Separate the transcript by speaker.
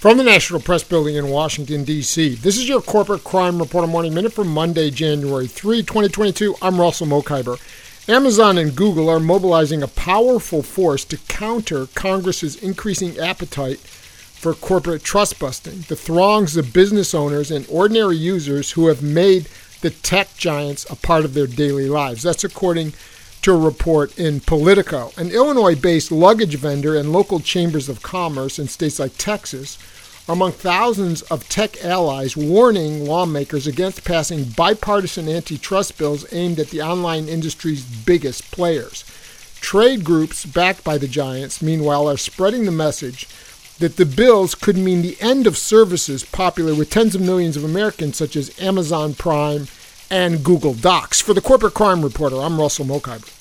Speaker 1: From the National Press Building in Washington, D.C., this is your Corporate Crime Reporter Morning Minute for Monday, January 3, 2022. I'm Russell Mokhiber. Amazon and Google are mobilizing a powerful force to counter Congress's increasing appetite for corporate trust busting. The throngs of business owners and ordinary users who have made the tech giants a part of their daily lives. That's according to a report in Politico. An Illinois based luggage vendor and local chambers of commerce in states like Texas are among thousands of tech allies warning lawmakers against passing bipartisan antitrust bills aimed at the online industry's biggest players. Trade groups backed by the giants, meanwhile, are spreading the message that the bills could mean the end of services popular with tens of millions of Americans, such as Amazon Prime and Google Docs. For the Corporate Crime Reporter, I'm Russell Mokhiber.